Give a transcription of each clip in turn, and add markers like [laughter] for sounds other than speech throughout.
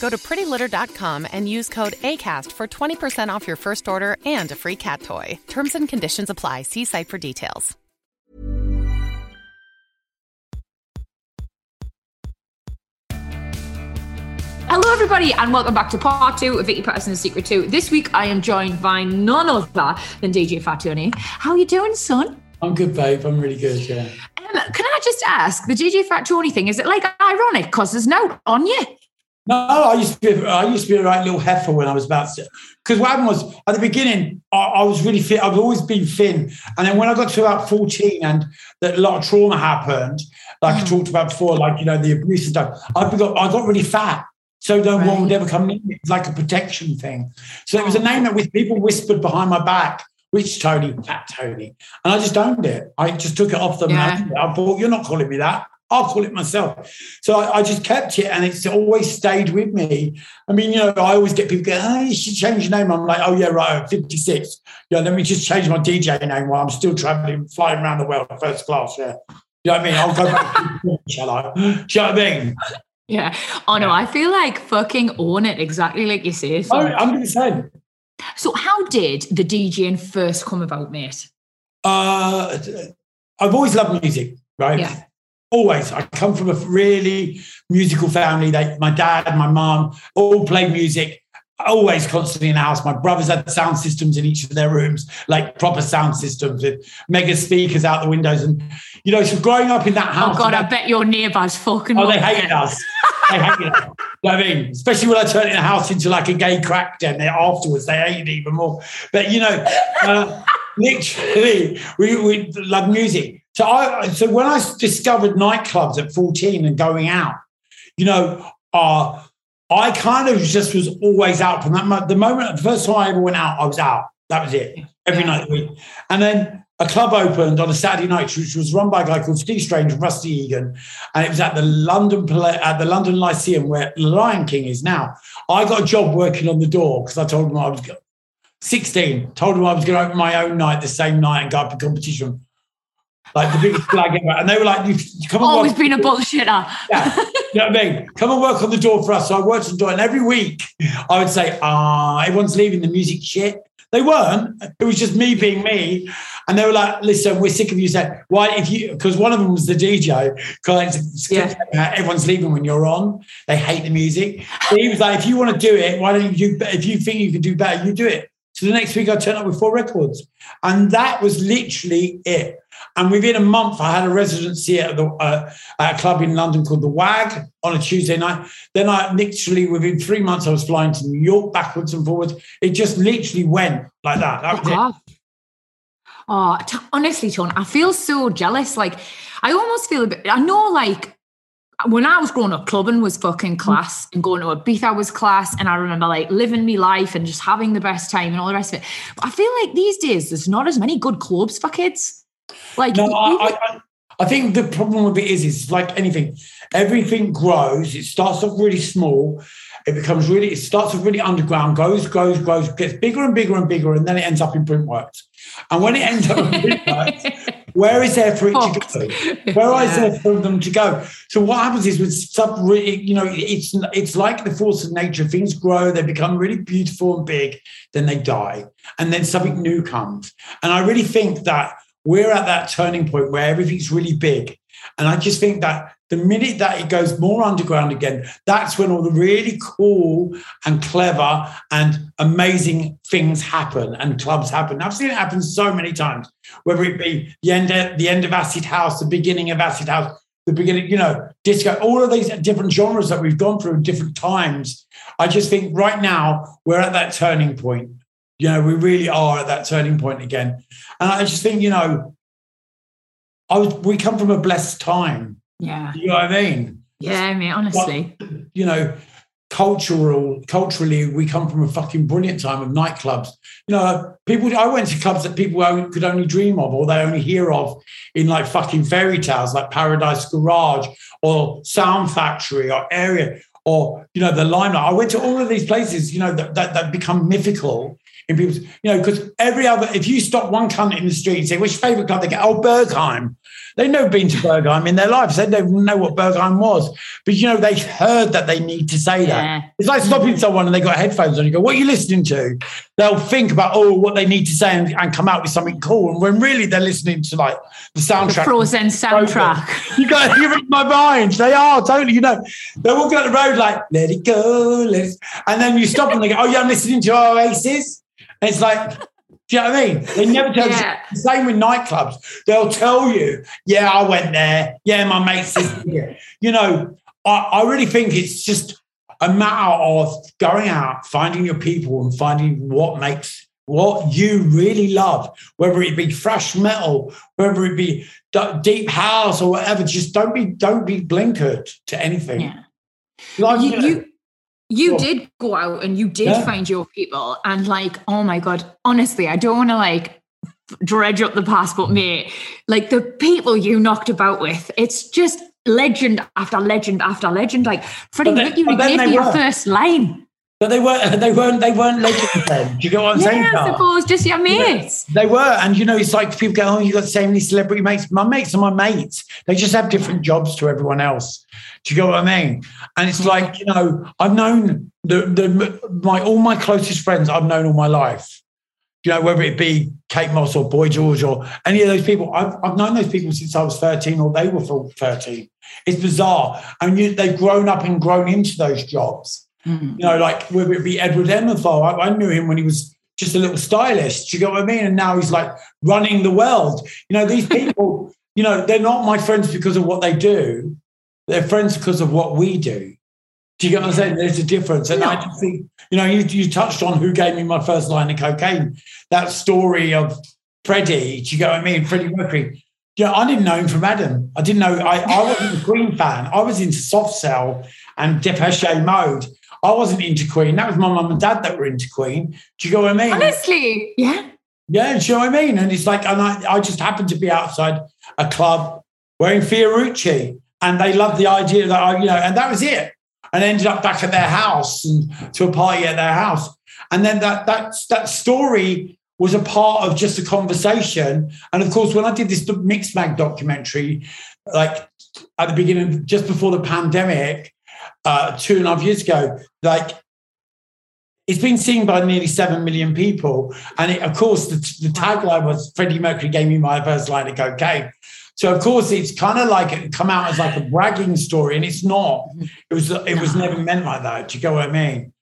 Go to prettylitter.com and use code ACAST for 20% off your first order and a free cat toy. Terms and conditions apply. See site for details. Hello, everybody, and welcome back to part two of Vicky Pattison's Secret 2. This week, I am joined by none other than DJ Fat Tony. How are you doing, son? I'm good, babe. I'm really good, yeah. Um, can I just ask, the DJ Fat Tony thing, is it like ironic because there's no on you? No, I used to be. I used to be a right little heifer when I was about. Because what happened was at the beginning, I, I, was really fit. I've always been thin, and then when I got to about fourteen, and that a lot of trauma happened, like mm. I talked about before, like you know the abuse and stuff. I got I got really fat, so no right. one would ever come near me. It's like a protection thing. So it was a name that with people whispered behind my back. Which Tony, fat Tony, and I just owned it. I just took it off them. Yeah. I thought, "You're not calling me that." I'll call it myself. So I, I, just kept it and it's always stayed with me. I mean, you know, I always get people going, oh, you should change your name. I'm like, oh, yeah, right, I'm 56. Yeah, let me just change my DJ name while I'm still traveling, flying around the world first class. Yeah. You know what I mean? I'll go back to shall I? Do you know what I mean? Yeah. Oh, no, I feel like fucking own it exactly like you say. So. Oh, I'm going to say. So, how did the DJing first come about, mate? Uh, I've always loved music, right? Yeah always. I come from a really musical family. They, my dad, my mom, all played music. Always constantly in the house. My brothers had sound systems in each of their rooms, like proper sound systems with mega speakers out the windows. And you know, so growing up in that house. Oh God, I bet your neighbours fucking. Oh, they hated us. [laughs] they hated us. You know I mean, especially when I turned the house into like a gay crack den. There afterwards, they hated even more. But you know, uh, literally, we we love music. So I so when I discovered nightclubs at 14 and going out, you know, uh, I kind of just was always out from that. moment. The moment, the first time I ever went out, I was out. That was it. Every yeah. night of the week. And then a club opened on a Saturday night, which was run by a guy called Steve Strange and Rusty Egan, and it was at the London at the London Lyceum where Lion King is now. I got a job working on the door because I told them I was 16. Told them I was going to open my own night the same night and go up a competition like the biggest flag ever. And they were like, you, come on. Always been a bullshitter. [laughs] Yeah. You know what I mean? Come and work on the door for us. So I worked on the door. And every week I would say, ah, everyone's leaving the music shit. They weren't. It was just me being me. And they were like, listen, we're sick of you saying, why, if you, because one of them was the DJ, because yeah. everyone's leaving when you're on. They hate the music. So he was like, if you want to do it, why don't you, if you think you can do better, you do it. So the next week I turned up with four records. And that was literally it. And within a month, I had a residency at, the, uh, at a club in London called The Wag on a Tuesday night. Then I literally, within three months, I was flying to New York backwards and forwards. It just literally went like that. That was oh, it. Oh, t- honestly, Tone, I feel so jealous. Like, I almost feel a bit, I know, like, when I was growing up, clubbing was fucking mm-hmm. class and going to Ibiza was class. And I remember like living my life and just having the best time and all the rest of it. But I feel like these days there's not as many good clubs for kids. Like, no, I, I, I, think the problem with it is, it's like anything. Everything grows. It starts off really small. It becomes really. It starts off really underground. Goes, grows, grows. Gets bigger and bigger and bigger, and then it ends up in Printworks. And when it ends up in Printworks, [laughs] where is there for it to go? Where yeah. is there for them to go? So what happens is with sub, you know, it's it's like the force of nature. Things grow, they become really beautiful and big, then they die, and then something new comes. And I really think that we're at that turning point where everything's really big. And I just think that the minute that it goes more underground again, that's when all the really cool and clever and amazing things happen and clubs happen. I've seen it happen so many times, whether it be the end of, the end of Acid House, the beginning of Acid House, the beginning, you know, disco, all of these different genres that we've gone through different times. I just think right now we're at that turning point. You know, we really are at that turning point again. And I just think, you know, I was we come from a blessed time. Yeah. You know what I mean? Yeah, I mean, honestly. But, you know, cultural, culturally, we come from a fucking brilliant time of nightclubs. You know, people I went to clubs that people only, could only dream of or they only hear of in like fucking fairy tales like Paradise Garage or Sound Factory or Area or you know the limelight. I went to all of these places, you know, that, that, that become mythical in people's, you know, because every other, if you stop one cunt in the street and say, which favorite club they get? Oh, Berghain. They've never been to Berghain in their lives. They don't know what Berghain was. But, you know, they've heard that they need to say Yeah. that. It's like stopping someone and they got headphones on. You go, what are you listening to? They'll think about, oh, what they need to say and, and come out with something cool. And when really they're listening to like the The soundtrack. Frozen soundtrack. You got you read my mind. They are totally, you know. They're walking on the road like, let it go, let it. And then you stop and they go, oh, yeah, I'm listening to Oasis. And it's like, do you know what I mean? They never tell Yeah. you. Same with nightclubs. They'll tell you, yeah, I went there. Yeah, my mate's here. You know, I, I really think it's just a matter of going out, finding your people and finding what makes what you really love, whether it be thrash metal, whether it be deep house or whatever. Just don't be don't be blinkered to anything. Yeah. Like, you, you you you Sure. did go out and you did Yeah. find your people and like oh my god honestly i don't want to like dredge up the past but mate like the people you knocked about with it's just legend after legend after legend like freddie Mercury gave me your first line but they weren't they weren't they weren't legends then. Do you get what I'm saying? yeah i suppose just your mates They were, and you know, it's like people go, "Oh, you got so many celebrity mates." My mates are my mates. They just have different jobs to everyone else. Do you get what I mean? And it's like, you know, I've known the the my all my closest friends. I've known all my life. You know, whether it be Kate Moss or Boy George or any of those people, I've, I've known those people since I was 13 or they were 13. It's bizarre. And you, they've grown up and grown into those jobs Mhm. you know, like whether it be Edward Enninful, I, I knew him when he was just a little stylist. Do you get what I mean? And now he's like running the world. You know, these people, [laughs] you know, they're not my friends because of what they do. They're friends because of what we do. Do you get what I'm saying? There's a difference. And I just think, you know, you, you touched on who gave me my first line of cocaine. That story of Freddie, do you get what I mean? Freddie Mercury. Yeah, I didn't know him from Adam. I didn't know, I, I wasn't a Queen fan. I was into Soft Cell and Depeche Mode. I wasn't into Queen. That was my mum and dad that were into Queen. Do you get what I mean? honestly yeah Yeah, do you know what I mean? And it's like, and I, I just happened to be outside a club wearing Fiorucci, and they loved the idea that I, you know, and that was it. And I ended up back at their house and to a party at their house. And then that that that story was a part of just a conversation. And of course, when I did this Mixmag documentary, like at the beginning, just before the pandemic, uh, two and a half years ago, like it's been seen by nearly 7 million people. And it, of course, the, the tagline was Freddie Mercury gave me my first line of cocaine. So of course, it's kind of like it come out as like a bragging story, and it's not. It was it was never meant like that. Do you get what I mean?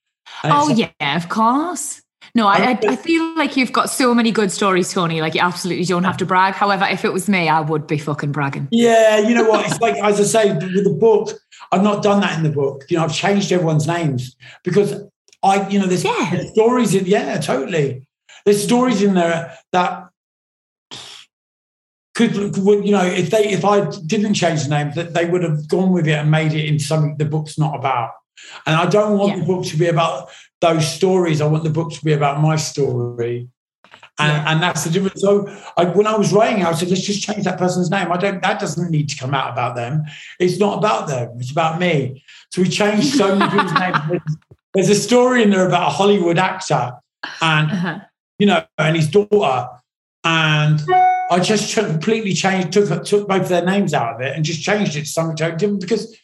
And oh it's- yeah of course no I, I, I feel like you've got so many good stories tony like you absolutely don't have to brag however if it was me i would be fucking bragging Yeah, you know what? It's like as I say with the book, I've not done that in the book. You know, I've changed everyone's names because I, you know, there's, Yeah. there's stories in yeah, totally. There's stories in there that could, would, you know, if they if I didn't change the name, that they would have gone with it and made it into something the book's not about. And I don't want Yeah. the book to be about those stories. I want the book to be about my story. And, Yeah. and that's the difference. So I, when I was writing, I said, let's just change that person's name. I don't. That doesn't need to come out about them. It's not about them. It's about me. So we changed so many people's [laughs] names. There's- There's a story in there about a Hollywood actor, and Uh-huh. you know, and his daughter, and I just completely changed, took took both their names out of it, and just changed it to something totally different because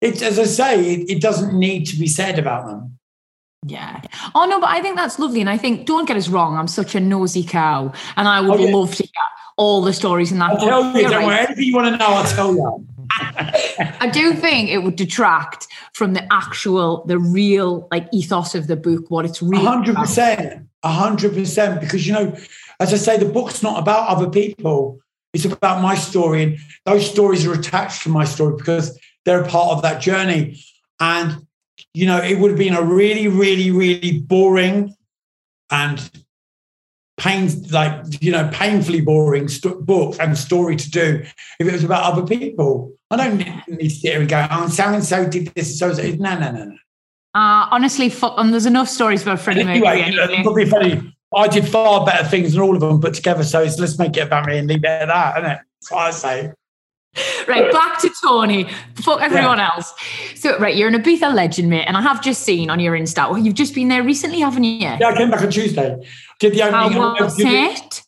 it's as I say, it, it doesn't need to be said about them. Yeah. Oh no, but I think that's lovely, and I think don't get us wrong. I'm such a nosy cow, and I would Oh, yeah. love to hear all the stories in that I'll tell you, don't right. worry, anything you want to know, I'll tell you. [laughs] I do think it would detract from the actual, the real like ethos of the book, what it's really. hundred percent, hundred percent. Because you know, as I say, the book's not about other people. It's about my story, and those stories are attached to my story because they're a part of that journey. And you know, it would have been a really, really, really boring and pain, like you know, painfully boring st- book and story to do if it was about other people. I don't need to sit here and go, "Oh, so and so did this." So so no, no, no, no. Uh, honestly, um, there's enough stories for Freddie Anyway, anyway. probably funny. I did far better things than all of them put together. So it's, let's make it about me and leave it at that, isn't it? That's what I say. Right, back to Tony. Fuck everyone else. So, right, you're an Ibiza legend, mate, and I have just seen on your Insta. Well, you've just been there recently, haven't you? Yeah, I came back on Tuesday. Did the How opening. was did the- it?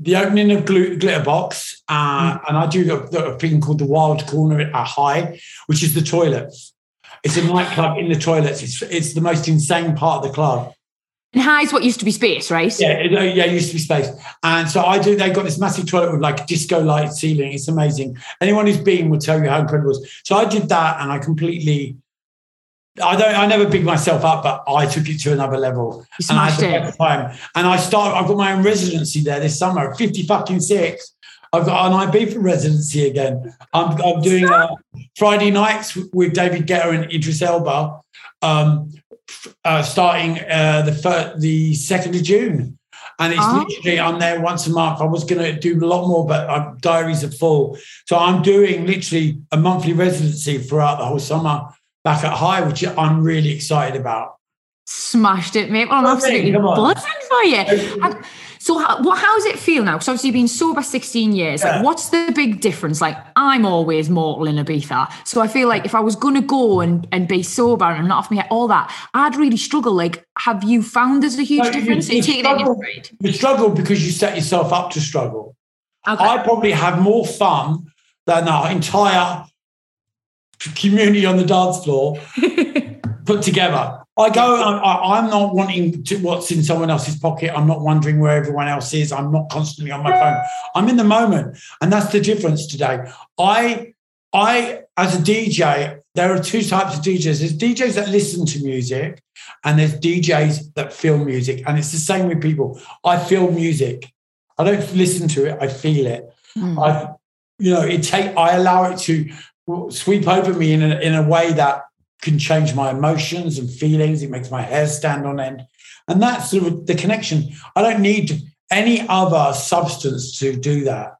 the opening of Gl- Glitterbox, uh, and I do a, a thing called the Wild Corner at High, which is the toilets. It's a nightclub in the toilets. It's it's the most insane part of the club. And high's what used to be space, right? Yeah, it, yeah, it used to be space, and so I do. They got this massive toilet with like disco light ceiling. It's amazing. Anyone who's been will tell you how incredible it was. So I did that, and I completely. I don't. I never big myself up, but I took it to another level. You and I had it. time. And I start. I've got my own residency there this summer. Fifty fucking six. I've got an IB for residency again. I'm, I'm doing uh, Friday nights with David Guetta and Idris Elba, um, uh, starting uh, the fir- the second of June. And it's Oh. literally I'm there once a month. I was going to do a lot more, but uh, diaries are full. So I'm doing literally a monthly residency throughout the whole summer back at High, which I'm really excited about. Smashed it, mate. Well, I'm absolutely buzzing for you. And so, how, what, how does it feel now? Because obviously, you've been sober 16 years. Yeah. Like, what's the big difference? Like, I'm always mortal in Ibiza. So, I feel like if I was going to go and, and be sober and not off me all that, I'd really struggle. Like, have you found there's a huge No, difference? You you struggle. You struggle because you set yourself up to struggle. Okay. I probably have more fun than our entire community on the dance floor [laughs] put together. I go, I, I'm not wanting to what's in someone else's pocket. I'm not wondering where everyone else is. I'm not constantly on my phone. I'm in the moment. And that's the difference today. I, I, as a DJ, there are two types of DJs. There's DJs that listen to music and there's DJs that feel music. And it's the same with people. I feel music. I don't listen to it. I feel it. Hmm. I, you know, it take. I allow it to sweep over me in a, in a way that can change my emotions and feelings. It makes my hair stand on end, and that's the, the connection. I don't need any other substance to do that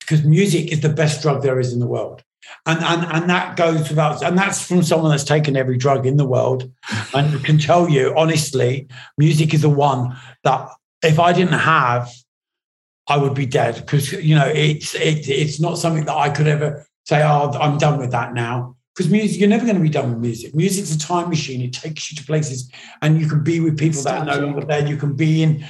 because music is the best drug there is in the world. And, and and that goes without and that's from someone that's taken every drug in the world and can tell you honestly music is the one that if I didn't have I would be dead because you know it's it, it's not something that I could ever say. Oh, I'm done with that now. Because music, you're never going to be done with music. Music's a time machine. It takes you to places, and you can be with people that are no longer there. You can be in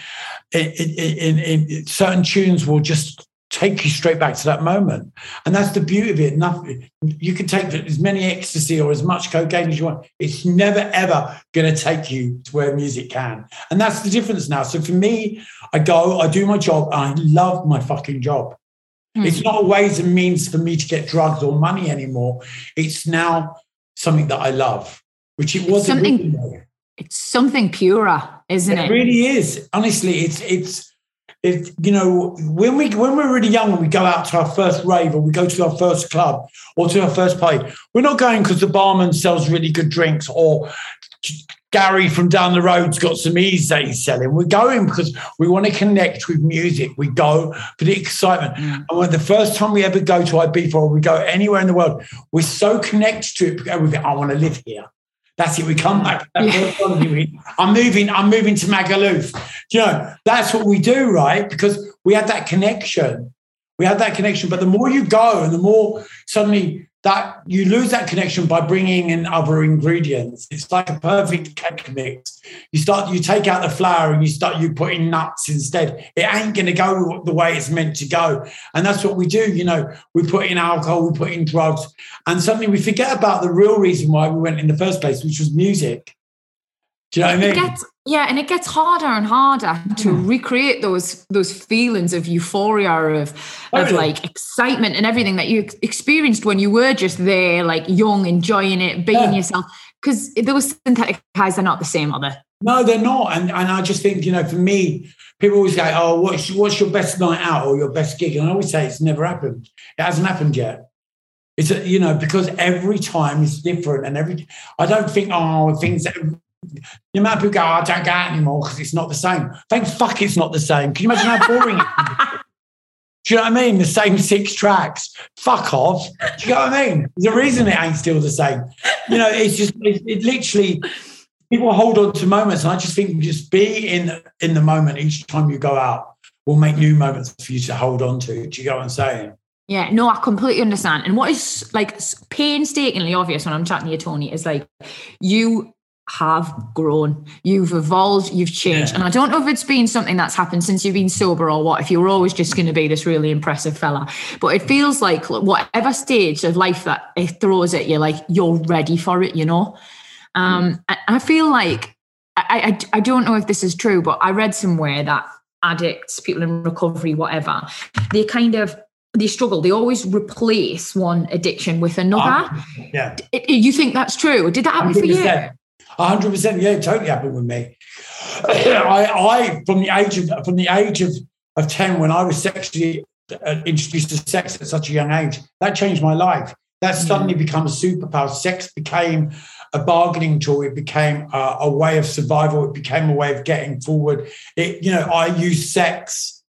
in, in, in, in certain tunes will just take you straight back to that moment, and that's the beauty of it. Nothing you can take as many ecstasy or as much cocaine as you want. It's never ever going to take you to where music can, and that's the difference now. So for me, I go, I do my job, I love my fucking job. Hmm. It's not a ways and means for me to get drugs or money anymore. It's now something that I love, which it wasn't. something-. It's something purer, isn't It it? really is. Honestly, it's it's it. You know, when we when we're really young and we go out to our first rave or we go to our first club or to our first party, we're not going because the barman sells really good drinks or Gary from down the road's got some ease that he's selling. We're going because we want to connect with music. We go for the excitement. Mm. And when the first time we ever go to Ibiza or we go anywhere in the world, we're so connected to it. because We think, I want to live here. That's it. We come mm. back. Holiday we- I'm moving. I'm moving to Magaluf. Do you know that's what we do, right? Because we had that connection. We had that connection. But the more you go, and the more suddenly that you lose that connection by bringing in other ingredients. It's like a perfect cake mix. You start. You take out the flour and you start. You put in nuts instead. It ain't going to go the way it's meant to go. And that's what we do. You know, we put in alcohol. We put in drugs. And suddenly we forget about the real reason why we went in the first place, which was music. Do you know what I It gets yeah, and it gets harder and harder to Hmm. recreate those those feelings of euphoria of of Totally. like excitement and everything that you experienced when you were just there, like young, enjoying it, being Yeah. yourself. Because those synthetic highs are not the same, are they? No, they're not. And and I just think, you know, for me, people always say, Oh, what's what's your best night out or your best gig? And I always say it's never happened. It hasn't happened yet. It's a, you know, because every time is different and every I don't think, oh, things the amount of people go, oh, I don't go out anymore because it's not the same. Thank fuck it's not the same. Can you imagine how boring it is? Do you know what I mean? The same six tracks. Fuck off. Do you know what I mean? There's a reason it ain't still the same. You know, it's just it, it literally people hold on to moments, and I just think just be in in the moment each time you go out will make new moments for you to hold on to. Do you get what I'm saying? Yeah, no, I completely understand. And what is like painstakingly obvious when I'm chatting to you, Tony, is like you have grown, you've evolved, you've changed. Yeah. And I don't know if it's been something that's happened since you've been sober or what, if you were always just going to be this really impressive fella. But it feels like whatever stage of life that it throws at you, like you're ready for it, you know? Um, I, I feel like, I, I, I don't know if this is true, but I read somewhere that addicts, people in recovery, whatever, they kind of they struggle. They always replace one addiction with another. Yeah. I- You think that's true? Did that happen for you? Hundred percent. Yeah, it totally happened with me. I, I from the age of from the age of, of ten, when I was sexually uh, introduced to sex at such a young age, that changed my life. That suddenly became a superpower. Sex became a bargaining tool. It became a, a way of survival. It became a way of getting forward. It, you know, I use sex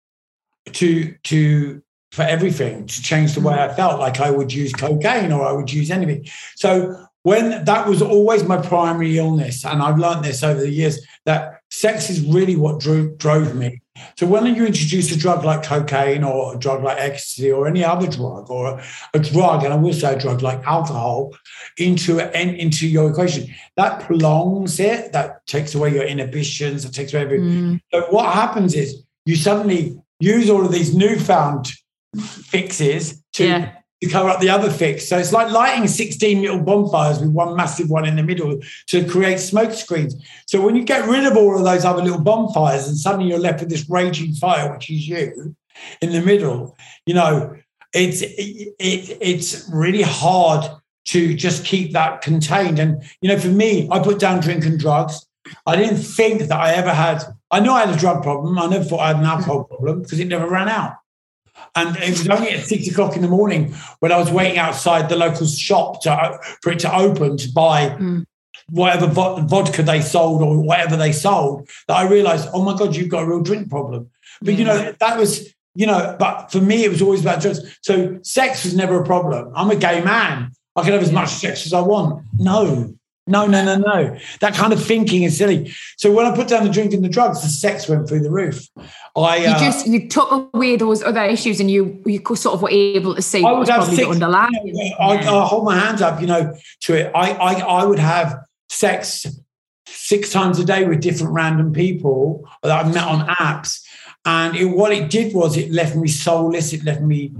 to to for everything to change the way I felt. Like I would use cocaine or I would use anything. So when that was always my primary illness, and I've learned this over the years that sex is really what drove, drove me. So when you introduce a drug like cocaine or a drug like ecstasy or any other drug or a, a drug, and I will say a drug like alcohol, into into your equation, that prolongs it. That takes away your inhibitions. That takes away everything. Mm, So what happens is you suddenly use all of these newfound fixes to, Yeah. To cover up the other fix. So it's like lighting 16 little bonfires with one massive one in the middle to create smoke screens. So when you get rid of all of those other little bonfires and suddenly you're left with this raging fire, which is you in the middle, you know, it's it, it, it's really hard to just keep that contained. And you know, for me, I put down drink and drugs. I didn't think that I ever had. I know I had a drug problem. I never thought I had an alcohol problem because it never ran out. And it was only at six o'clock in the morning when I was waiting outside the local shop to, for it to open to buy Mm. whatever vo- vodka they sold or whatever they sold that I realized, oh my God, you've got a real drink problem. But you know, that was, you know, but for me, it was always about drugs. So sex was never a problem. I'm a gay man. I can have as much sex as I want. No, no, no, no, no. That kind of thinking is silly. So when I put down the drink and the drugs, the sex went through the roof. I You uh, just you took away those other issues, and you you sort of were able to see I what would was have probably six. the underlying. I, Yeah. I hold my hands up, you know, to it. I, I I would have sex six times a day with different random people that I've met on apps, and it, what it did was it left me soulless. It left me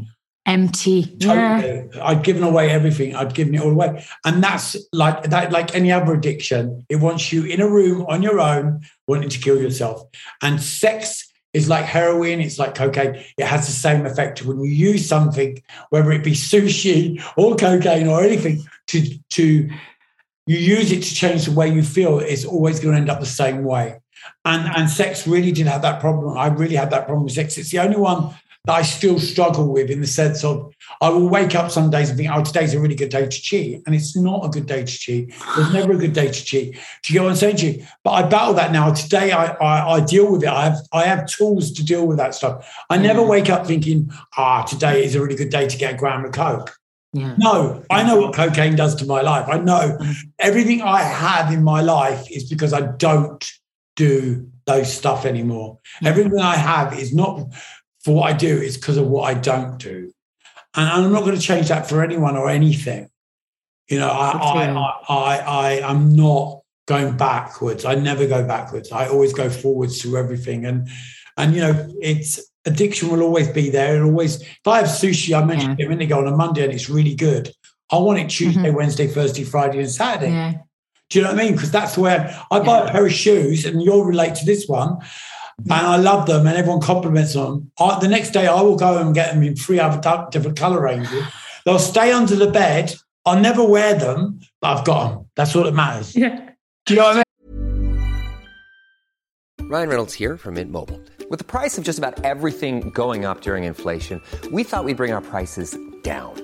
Empty. Yeah. totally. I'd given away everything. I'd given it all away, and that's like that. Like any other addiction, it wants you in a room on your own, wanting to kill yourself. And sex is like heroin. It's like cocaine. It has the same effect when you use something, whether it be sushi or cocaine or anything, to to you use it to change the way you feel. It's always going to end up the same way. And and sex really did have that problem. I really had that problem with sex. It's the only one that I still struggle with in the sense of I will wake up some days and think, oh, today's a really good day to cheat. And it's not a good day to cheat. There's never a good day to cheat. Do you get what I'm saying to you? But I battle that now. Today I, I, I deal with it. I have I have tools to deal with that stuff. I never wake up thinking, ah, today is a really good day to get a gram of coke. Yeah. No, I know what cocaine does to my life. I know everything I have in my life is because I don't do those stuff anymore. Everything I have is not for what I do, it's because of what I don't do. And I'm not going to change that for anyone or anything. You know, I, I, I, I, I, I'm not going backwards. I never go backwards. I always go forwards through everything. And, and you know, it's addiction will always be there. It always, if I have sushi, I mentioned it a minute ago on a Monday and it's really good. I want it Tuesday, mm-hmm. Wednesday, Thursday, Friday, and Saturday. Yeah. Do you know what I mean? Because that's where I buy a pair of shoes, and you'll relate to this one. And I love them, and everyone compliments them. I, the next day, I will go and get them in three other different color ranges. They'll stay under the bed. I'll never wear them, but I've got them. That's all that matters. Yeah. Do you know what I mean? Ryan Reynolds here from Mint Mobile. With the price of just about everything going up during inflation, we thought we'd bring our prices down.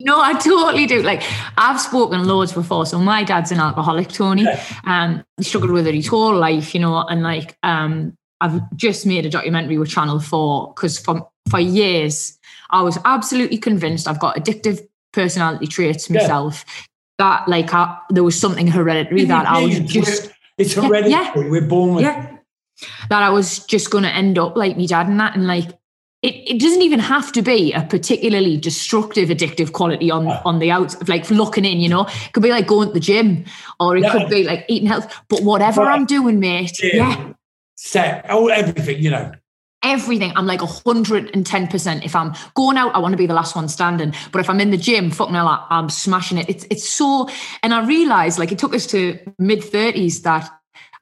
no, I totally do. Like I've spoken loads before. So my dad's an alcoholic, Tony. Um, he struggled with it his whole life, you know, and like um, I've just made a documentary with Channel Four because for for years I was absolutely convinced I've got addictive personality traits myself. That like I, there was something hereditary that I was just it's Yeah, hereditary. yeah. We're born with yeah that I was just going to end up like me dad and that and like it, it doesn't even have to be a particularly destructive addictive quality on ah. on the out of like looking in you know it could be like going to the gym or it Yeah. could be like eating health but whatever Right. I'm doing mate Yeah. yeah set, all everything, you know. everything I'm like 110% if I'm going out I want to be the last one standing but if I'm in the gym fucking hell I- I'm smashing it it's it's so and I realized like it took us to mid 30s that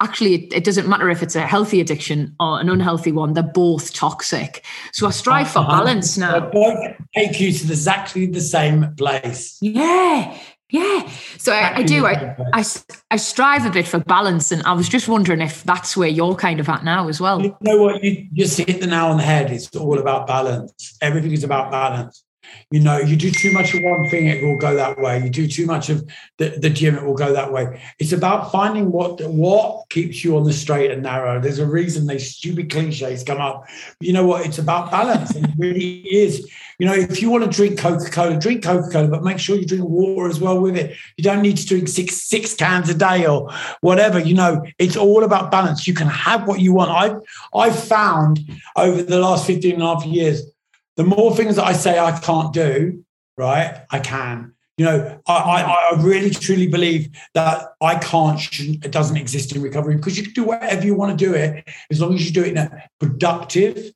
actually it, it doesn't matter if it's a healthy addiction or an unhealthy one they're both toxic so I strive for uh-huh. balance They now both take you to exactly the same place. yeah yeah so I, do I I, I, I I strive a bit for balance and I was just wondering if that's where you're kind of at now as well You know what? You just hit the nail on the head. It's all about balance. Everything is about balance. You know, you do too much of one thing, it will go that way. You do too much of the, the gym, it will go that way. It's about finding what what keeps you on the straight and narrow. There's a reason these stupid cliches come up. You know what? It's about balance. it really is. You know, if you want to drink Coca-Cola, drink Coca-Cola, but make sure you drink water as well with it. You don't need to drink six six cans a day or whatever. You know, it's all about balance. You can have what you want. I've I've found over the last 15 and a half years, the more things that I say I can't do, right, I can. You know, I, I, I really truly believe that I can't, shouldn't, it doesn't exist in recovery because you can do whatever you want to do it as long as you do it in a productive,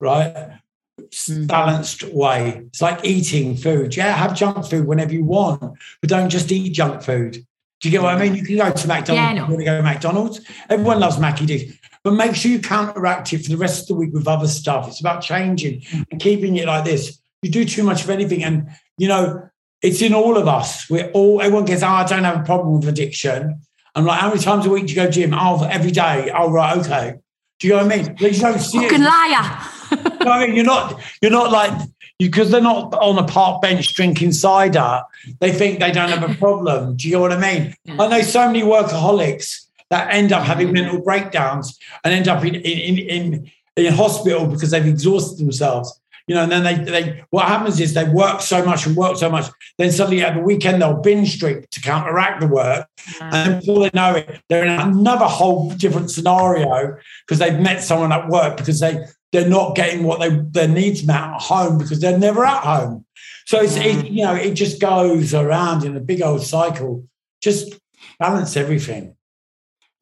right, mm-hmm. balanced way. It's like eating food. Yeah, have junk food whenever you want, but don't just eat junk food. Do you get what I mean? You can go to McDonald's. Yeah, know. You want to go to McDonald's? Everyone loves Mackie D's. But make sure you counteract it for the rest of the week with other stuff. It's about changing and keeping it like this. You do too much of anything. And, you know, it's in all of us. We're all, everyone gets, oh, I don't have a problem with addiction. I'm like, how many times a week do you go gym? Oh, every day. Oh, right, okay. Do you know what I mean? They don't see it. fucking liar [laughs] You know what I mean, you're not, you're not like, because they're not on a park bench drinking cider, they think they don't have a problem. Do you know what I mean? I know so many workaholics that end up having mm. mental breakdowns and end up in in in, in hospital because they've exhausted themselves. You know, and then they they what happens is they work so much and work so much, then suddenly at the weekend they'll binge drink to counteract the work. And mm. before they know it, they're in another whole different scenario because they've met someone at work because they they're not getting what they their needs met at home because they're never at home. So it's it, mm. you know it just goes around in a big old cycle. Just balance everything.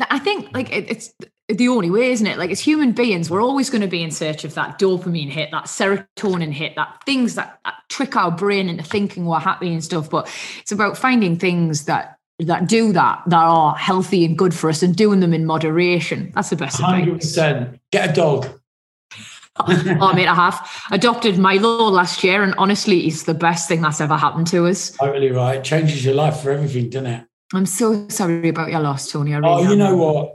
I think like it, it's the only way, isn't it? Like as human beings, we're always going to be in search of that dopamine hit, that serotonin hit, that things that, that trick our brain into thinking we're happy and stuff. But it's about finding things that that do that that are healthy and good for us and doing them in moderation. That's the best Hundred percent. Get a dog. [laughs] oh, mate, I have adopted Milo last year, and honestly, it's the best thing that's ever happened to us. Totally right. Changes your life for everything, doesn't it? I'm so sorry about your loss, Tony. I oh, really Oh, you am. know what?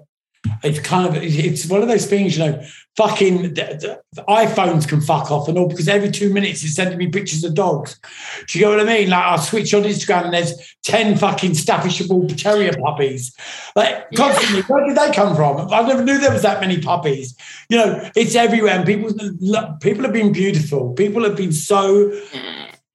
It's kind of it's one of those things, you know. Fucking the, the iPhones can fuck off and all because every two minutes it's sending me pictures of dogs. Do you know what I mean? Like I switch on Instagram and there's ten fucking Staffordshire Bull Terrier puppies. Like constantly, where did they come from? I never knew there was that many puppies. You know, it's everywhere. And people people have been beautiful. People have been so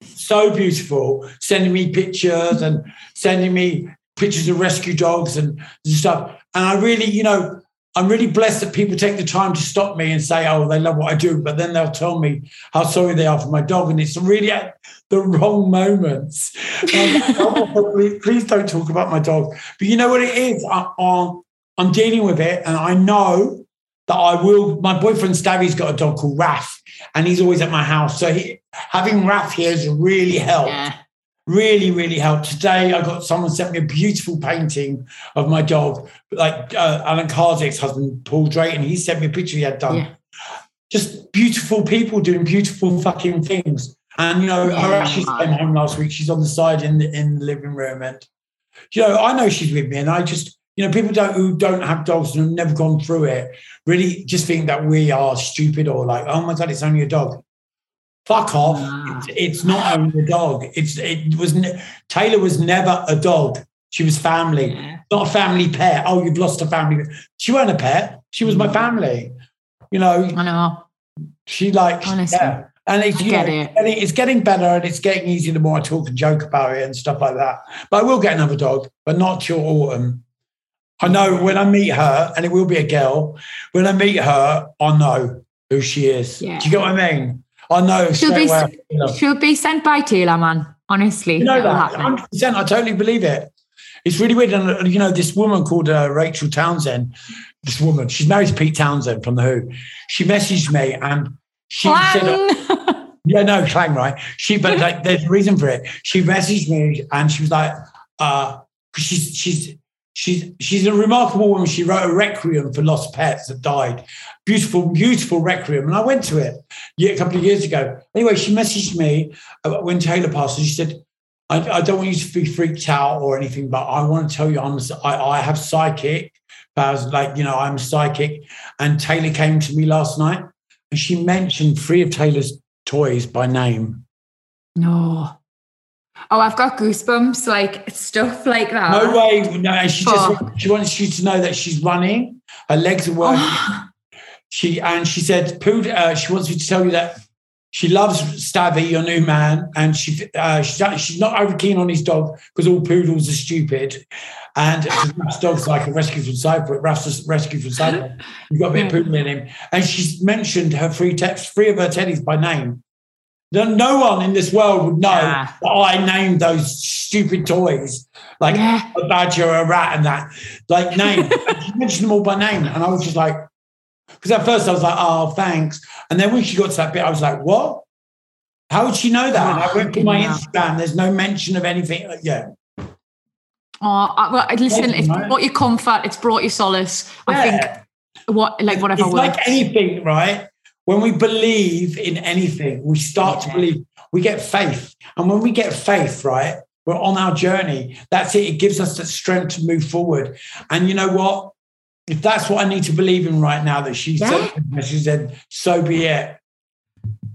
so beautiful, sending me pictures and sending me pictures of rescue dogs and stuff. And I really, you know, I'm really blessed that people take the time to stop me and say, "Oh, they love what I do," but then they'll tell me how sorry they are for my dog, and it's really at the wrong moments. "Oh, [laughs] please, don't talk about my dog. But you know what it is? I, I'm, I'm dealing with it, and I know that I will. My boyfriend Stabby's got a dog called Raf, and he's always at my house. So he, having Raf here has really helped. Yeah. Really, really helped. Today, I got someone sent me a beautiful painting of my dog, like uh, Alan Carr's ex-husband, Paul Drayton. He sent me a picture he had done. Yeah. Just beautiful people doing beautiful fucking things. And you know, her ashes came home last week. She's on the side in the in the living room, and you know, I know she's with me, and I just you know, people don't who don't have dogs and have never gone through it really just think that we are stupid or like, oh my god, it's only a dog. Fuck off! It's, it's not only a dog. It's it was Taylor was never a dog. She was family, Yeah. not a family pet. Oh, you've lost a family. She wasn't a pet. She was my mm. family. You know, I know. she like Honestly. yeah. And it's, I you get know, it. it's getting- it's getting better and it's getting easier the more I talk and joke about it and stuff like that. But I will get another dog, but not till autumn. I know mm. when I meet her, and it will be a girl, when I meet her, I know who she is. Yeah. Do you get what I mean? I know She'll be, away. She'll be sent by Taylor, man. Honestly. you know that 100%. I totally believe it. It's really weird. And, uh, you know, this woman called uh, Rachel Townshend, this woman, she's married to Pete Townshend from The Who. She messaged me and she said, Clang. Yeah, no, clang, right? She, but like, there's a reason for it. She messaged me and she was like, uh, she's she's she's she's a remarkable woman. She wrote a requiem for lost pets that died. Beautiful, beautiful requiem. And I went to it a couple of years ago. Anyway, she messaged me when Taylor passed, and she said, I, I don't want you to be freaked out or anything, but I want to tell you I'm I, I have psychic powers, like you know, I'm psychic. And Taylor came to me last night and she mentioned three of Taylor's toys by name. no. Oh, I've got goosebumps, like stuff like that. No way. No, she just she wants you to know that she's running. Her legs are working. Oh, She and she said, "Pooh." Uh, she wants me to tell you that she loves Stabby, your new man, and she uh, she's, she's not over keen on his dog because all poodles are stupid. And Raf's [laughs] dog's like a rescue from Cyprus. Raf's a rescue from Cyprus. You've got a bit of poodle in him. And she's mentioned her three te- three of her teddies by name. No, one in this world would know Yeah. that I named those stupid toys like Yeah. a badger, a rat, and that. Like name. [laughs] she mentioned them all by name. And I was just like, because at first I was like, oh, thanks. And then when she got to that bit, I was like, what? How would she know that? And I ah, went to my Yeah. Instagram. There's no mention of anything. Like, yeah. Oh, I- well, listen, it's brought you comfort, it's brought you solace. I think what like whatever It's works. like anything, right? When we believe in anything, we start to believe, we get faith. And when we get faith, right, we're on our journey. That's it. It gives us the strength to move forward. And you know what? If that's what I need to believe in right now, that she Yeah. said, she said, so be it.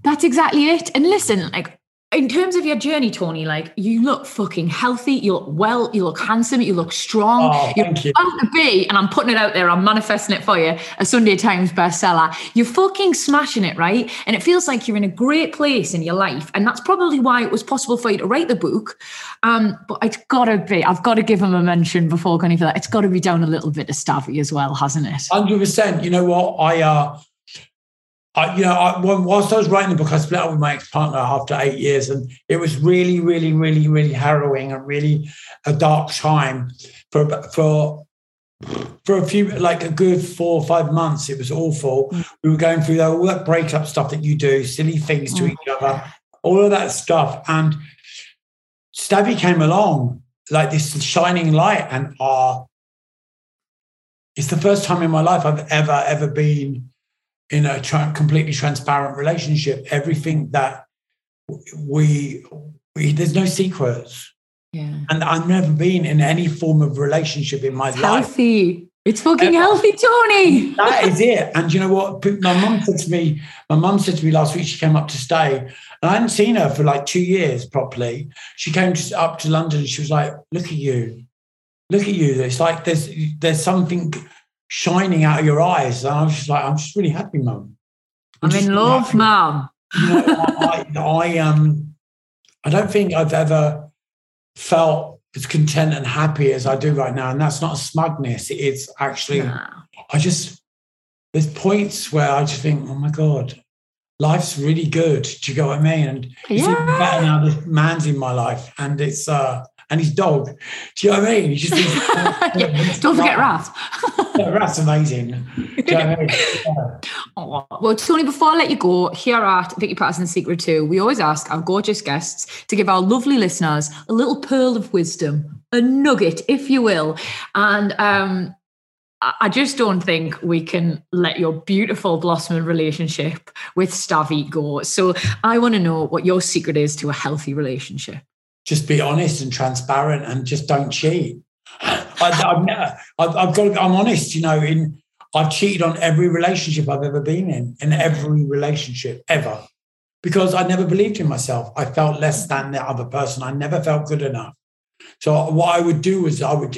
That's exactly it. And listen, like in terms of your journey, Tony, like you look fucking healthy, you look well, you look handsome, you look strong. Oh, You're thank you. bound to be, and I'm putting it out there, I'm manifesting it for you, a Sunday Times bestseller. You're fucking smashing it, right? And it feels like you're in a great place in your life. And that's probably why it was possible for you to write the book. Um, but it's gotta be, I've got to give him a mention before going for that. It's got to be down a little bit to Stavy as well, hasn't it? Hundred percent. You know what? I, uh, I, you know, I, whilst I was writing the book, I split up with my ex-partner after eight years, and it was really, really, really, really harrowing and really a dark time for for for a few, like a good four or five months. It was awful. We were going through all that breakup stuff that you do, silly things to Mm. each other, all of that stuff, and Stabby came along like this shining light, and uh, it's the first time in my life I've ever, ever been in a tra- completely transparent relationship. Everything that we, we, there's no secrets. Yeah. And I've never been in any form of relationship in my life. Healthy. It's fucking healthy, Tony. [laughs] That is it. And you know what? My mum said to me, my mum said to me last week, she came up to stay. And I hadn't seen her for like two years properly. She came to, up to London and she was like, look at you. Look at you. It's like there's there's something shining out of your eyes. And I was just like, I'm just really happy, mum. I'm just in love, happy. ma'am. You know, I, I, I um I don't think I've ever felt as content and happy as I do right now. And that's not a smugness. It's actually, I just, there's points where I just think, oh my God, life's really good. Do you get what I mean? And it's even better now this man's in my life and it's, uh, and his dog. Do you know what I mean? He just [laughs] Yeah, Don't forget Raph. Yeah, that's amazing. Do you know what I mean? [laughs] Yeah. Oh, Well, Tony, before I let you go, here at Vicky Pattison Secret 2, we always ask our gorgeous guests to give our lovely listeners a little pearl of wisdom, a nugget, if you will. And um, I I just don't think we can let your beautiful blossoming relationship with Stavi go. So I want to know what your secret is to a healthy relationship. Just be honest and transparent and just don't cheat. I, I've, never, I've, I've got. I'm honest. You know, in I've cheated on every relationship I've ever been in, in every relationship ever, because I never believed in myself. I felt less than the other person. I never felt good enough. So what I would do is I would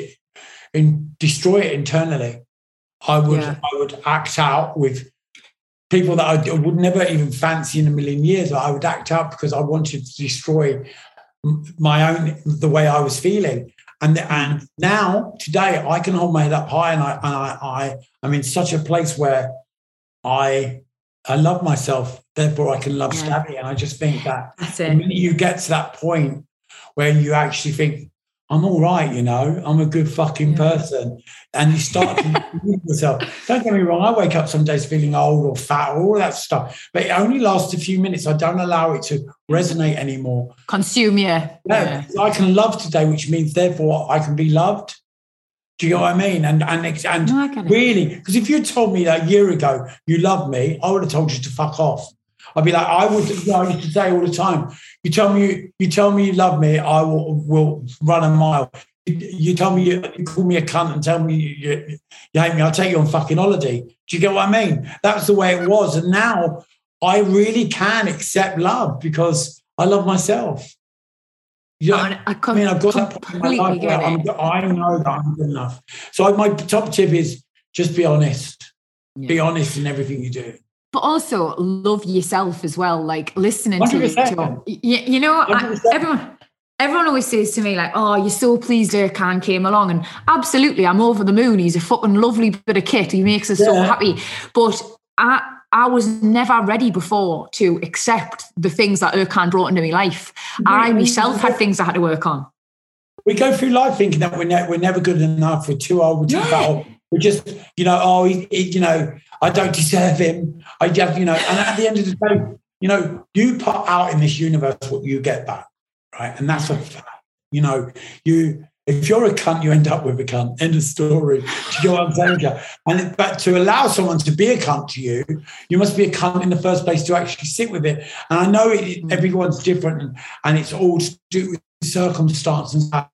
in, destroy it internally. I would Yeah. I would act out with people that I would never even fancy in a million years. I would act out because I wanted to destroy my own the way I was feeling. And and now today I can hold my head up high, and I and I, I I'm in such a place where I I love myself. Therefore, I can love Yeah. Stabby. And I just think that the minute you get to that point where you actually think, I'm all right, you know, I'm a good fucking Yeah. person. And you start to [laughs] believe yourself. Don't get me wrong, I wake up some days feeling old or fat or all that stuff, but it only lasts a few minutes. I don't allow it to resonate anymore. Consume you. Yeah, I can love today, which means therefore I can be loved. Do you know what I mean? And and and No, I get it. really, because if you told me that a year ago you love me, I would have told you to fuck off. I'd be like, I would. You know, I used to say all the time. You tell me, you tell me you love me, I will, will run a mile. You, you tell me you, you call me a cunt and tell me you, you, hate me, I'll take you on fucking holiday. Do you get what I mean? That's the way it was, and now I really can accept love because I love myself. You know, I, I, I mean, I've got that point in my life where I'm. I know that I'm good enough. So my top tip is just be honest. Be honest in everything you do. But also love yourself as well. Like listening to you, 100%. John. You, you know, I, everyone. Everyone always says to me, like, oh, you're so pleased Ercan came along. And absolutely, I'm over the moon. He's a fucking lovely bit of kit. He makes us so happy. But I I was never ready before to accept the things that Ercan brought into my life. I myself had things I had to work on. We go through life thinking that we're, ne- we're never good enough. We're too old. We're too Yeah. fat. Just, you know, oh, he, he, you know, I don't deserve him. I just, you know, and at the end of the day, you know, you put out in this universe what you get back, right? And that's a fact. You know, you if you're a cunt, you end up with a cunt. End of story. Do you know what I'm saying? And but to allow someone to be a cunt to you, you must be a cunt in the first place to actually sit with it. And I know it, everyone's different, and, it's all to do with circumstance and.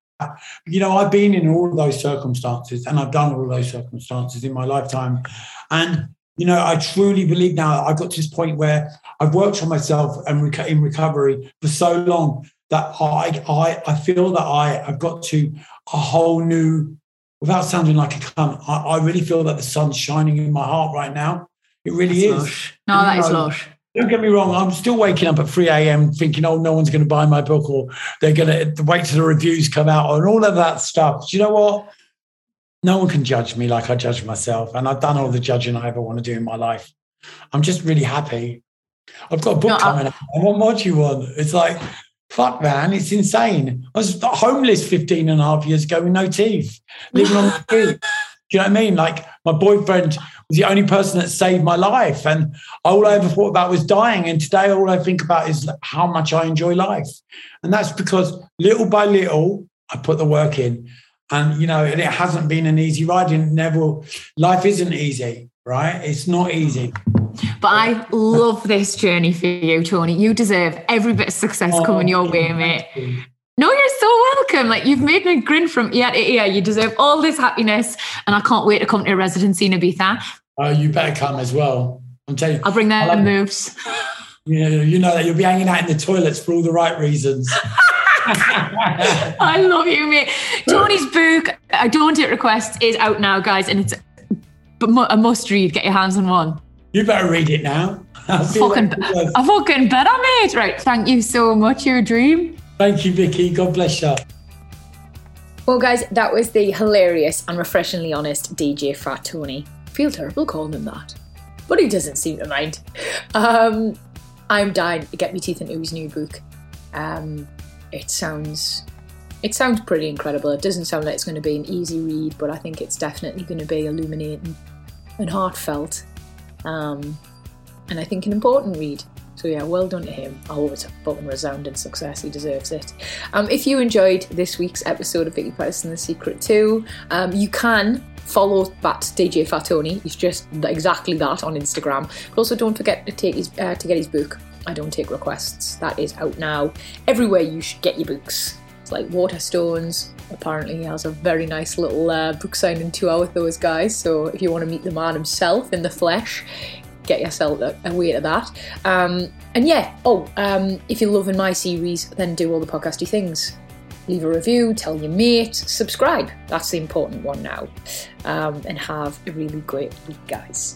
You know, I've been in all of those circumstances, and I've done all of those circumstances in my lifetime. And you know, I truly believe now I've got to this point where I've worked on myself and in recovery for so long that I, I, I feel that I, I've got to a whole new, without sounding like a cunt, I, I really feel that the sun's shining in my heart right now. It really That's is. lush. No, that is lush. Don't get me wrong. I'm still waking up at 3 a.m. thinking, oh, no one's going to buy my book or they're going to wait till the reviews come out and all of that stuff. Do you know what? No one can judge me like I judge myself. And I've done all the judging I ever want to do in my life. I'm just really happy. I've got a book No, I- coming out. And what more do you want? It's like, fuck, man, it's insane. I was homeless 15 and a half years ago with no teeth, living on the street. [laughs] Do you know what I mean? Like my boyfriend the only person that saved my life. And all I ever thought about was dying. And today all I think about is how much I enjoy life. And that's because little by little, I put the work in. And you know, and it hasn't been an easy ride. And never life isn't easy, right? It's not easy. But I love this journey for you, Tony. You deserve every bit of success Oh, coming your way, mate. No, you're so welcome. Like you've made me grin from ear to ear. You deserve all this happiness, and I can't wait to come to a residency in Ibiza. Oh, you better come as well. I'm telling you. I'll bring them I moves. [laughs] You know, you know that you'll be hanging out in the toilets for all the right reasons. [laughs] I love you, mate. Tony's book, I Don't Take Requests, is out now, guys, and it's a must read. Get your hands on one. You better read it now. [laughs] I feel Fucking, like. I fucking better, mate. Right. Thank you so much. Your dream. Thank you, Vicky. God bless you. Well, guys, that was the hilarious and refreshingly honest DJ Fat Tony. Feel terrible calling him that, but he doesn't seem to mind. Um, I'm dying to get my teeth into his new book. Um, it sounds, it sounds pretty incredible. It doesn't sound like it's going to be an easy read, but I think it's definitely going to be illuminating and heartfelt, um, and I think an important read. So yeah, well done to him. I hope it's a fucking resounding success. He deserves it. Um, if you enjoyed this week's episode of Vicky Pattison The Secret too, um, you can follow that DJ Fat Tony. He's just exactly that on Instagram. But also don't forget to take his uh, to get his book. I don't take requests. That is out now. Everywhere you should get your books. It's like Waterstones. Apparently, he has a very nice little uh, book signing tour with those guys. So if you want to meet the man himself in the flesh, get yourself away to that. Um, and yeah, oh, um, if you're loving my series, then do all the podcasty things. Leave a review, tell your mate, subscribe. That's the important one now. Um, and have a really great week, guys.